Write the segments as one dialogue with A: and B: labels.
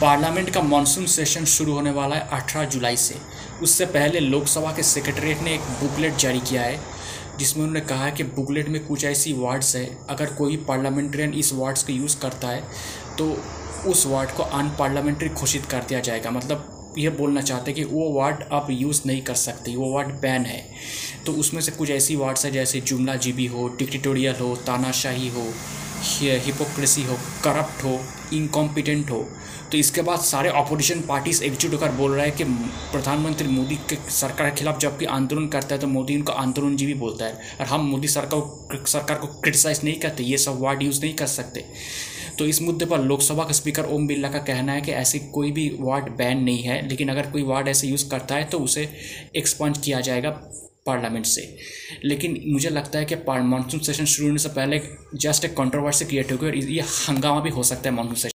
A: Parliament का monsoon session शुरू होने वाला है 18 जुलाई से। उससे पहले लोकसभा के सेक्रेटरीट ने एक बुकलेट जारी किया है, जिसमें उन्होंने कहा है कि बुकलेट में कुछ ऐसी वार्ड्स है, अगर कोई पार्लियामेंट्रियन इस वार्ड्स का यूज़ करता है तो उस वार्ड को अनपार्लियामेंट्री घोषित कर दिया जाएगा। मतलब यह बोलना चाहते हैं कि वो वार्ड आप यूज़ नहीं कर सकते, वो वार्ड बैन है। तो उसमें से कुछ ऐसी वार्ड्स है, जैसे जुमला जीबी हो, डिक्टेटोरियल हो, तानाशाही हो, हिपोक्रेसी हो, करप्ट हो, इनकॉम्पिटेंट हो तो इसके बाद सारे अपोजिशन पार्टीज़ एकजुट होकर बोल रहे हैं कि प्रधानमंत्री मोदी के सरकार के खिलाफ जब भी आंदोलन करता है तो मोदी उनको आंदोलन जीवी बोलता है। और हम मोदी सरकार सरकार को क्रिटिसाइज नहीं करते, ये सब वर्ड यूज़ नहीं कर सकते। तो इस मुद्दे पर लोकसभा का स्पीकर ओम बिरला का कहना है कि ऐसी कोई भी वार्ड बैन नहीं है, लेकिन अगर कोई वार्ड ऐसे यूज़ करता है तो उसे एक्सपंज किया जाएगा पार्लियामेंट से। लेकिन मुझे लगता है कि मानसून सेशन शुरू होने से पहले जस्ट एक कंट्रोवर्सी क्रिएट होगी और ये हंगामा भी हो सकता है मानसून सेशन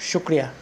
B: शुक्रिया।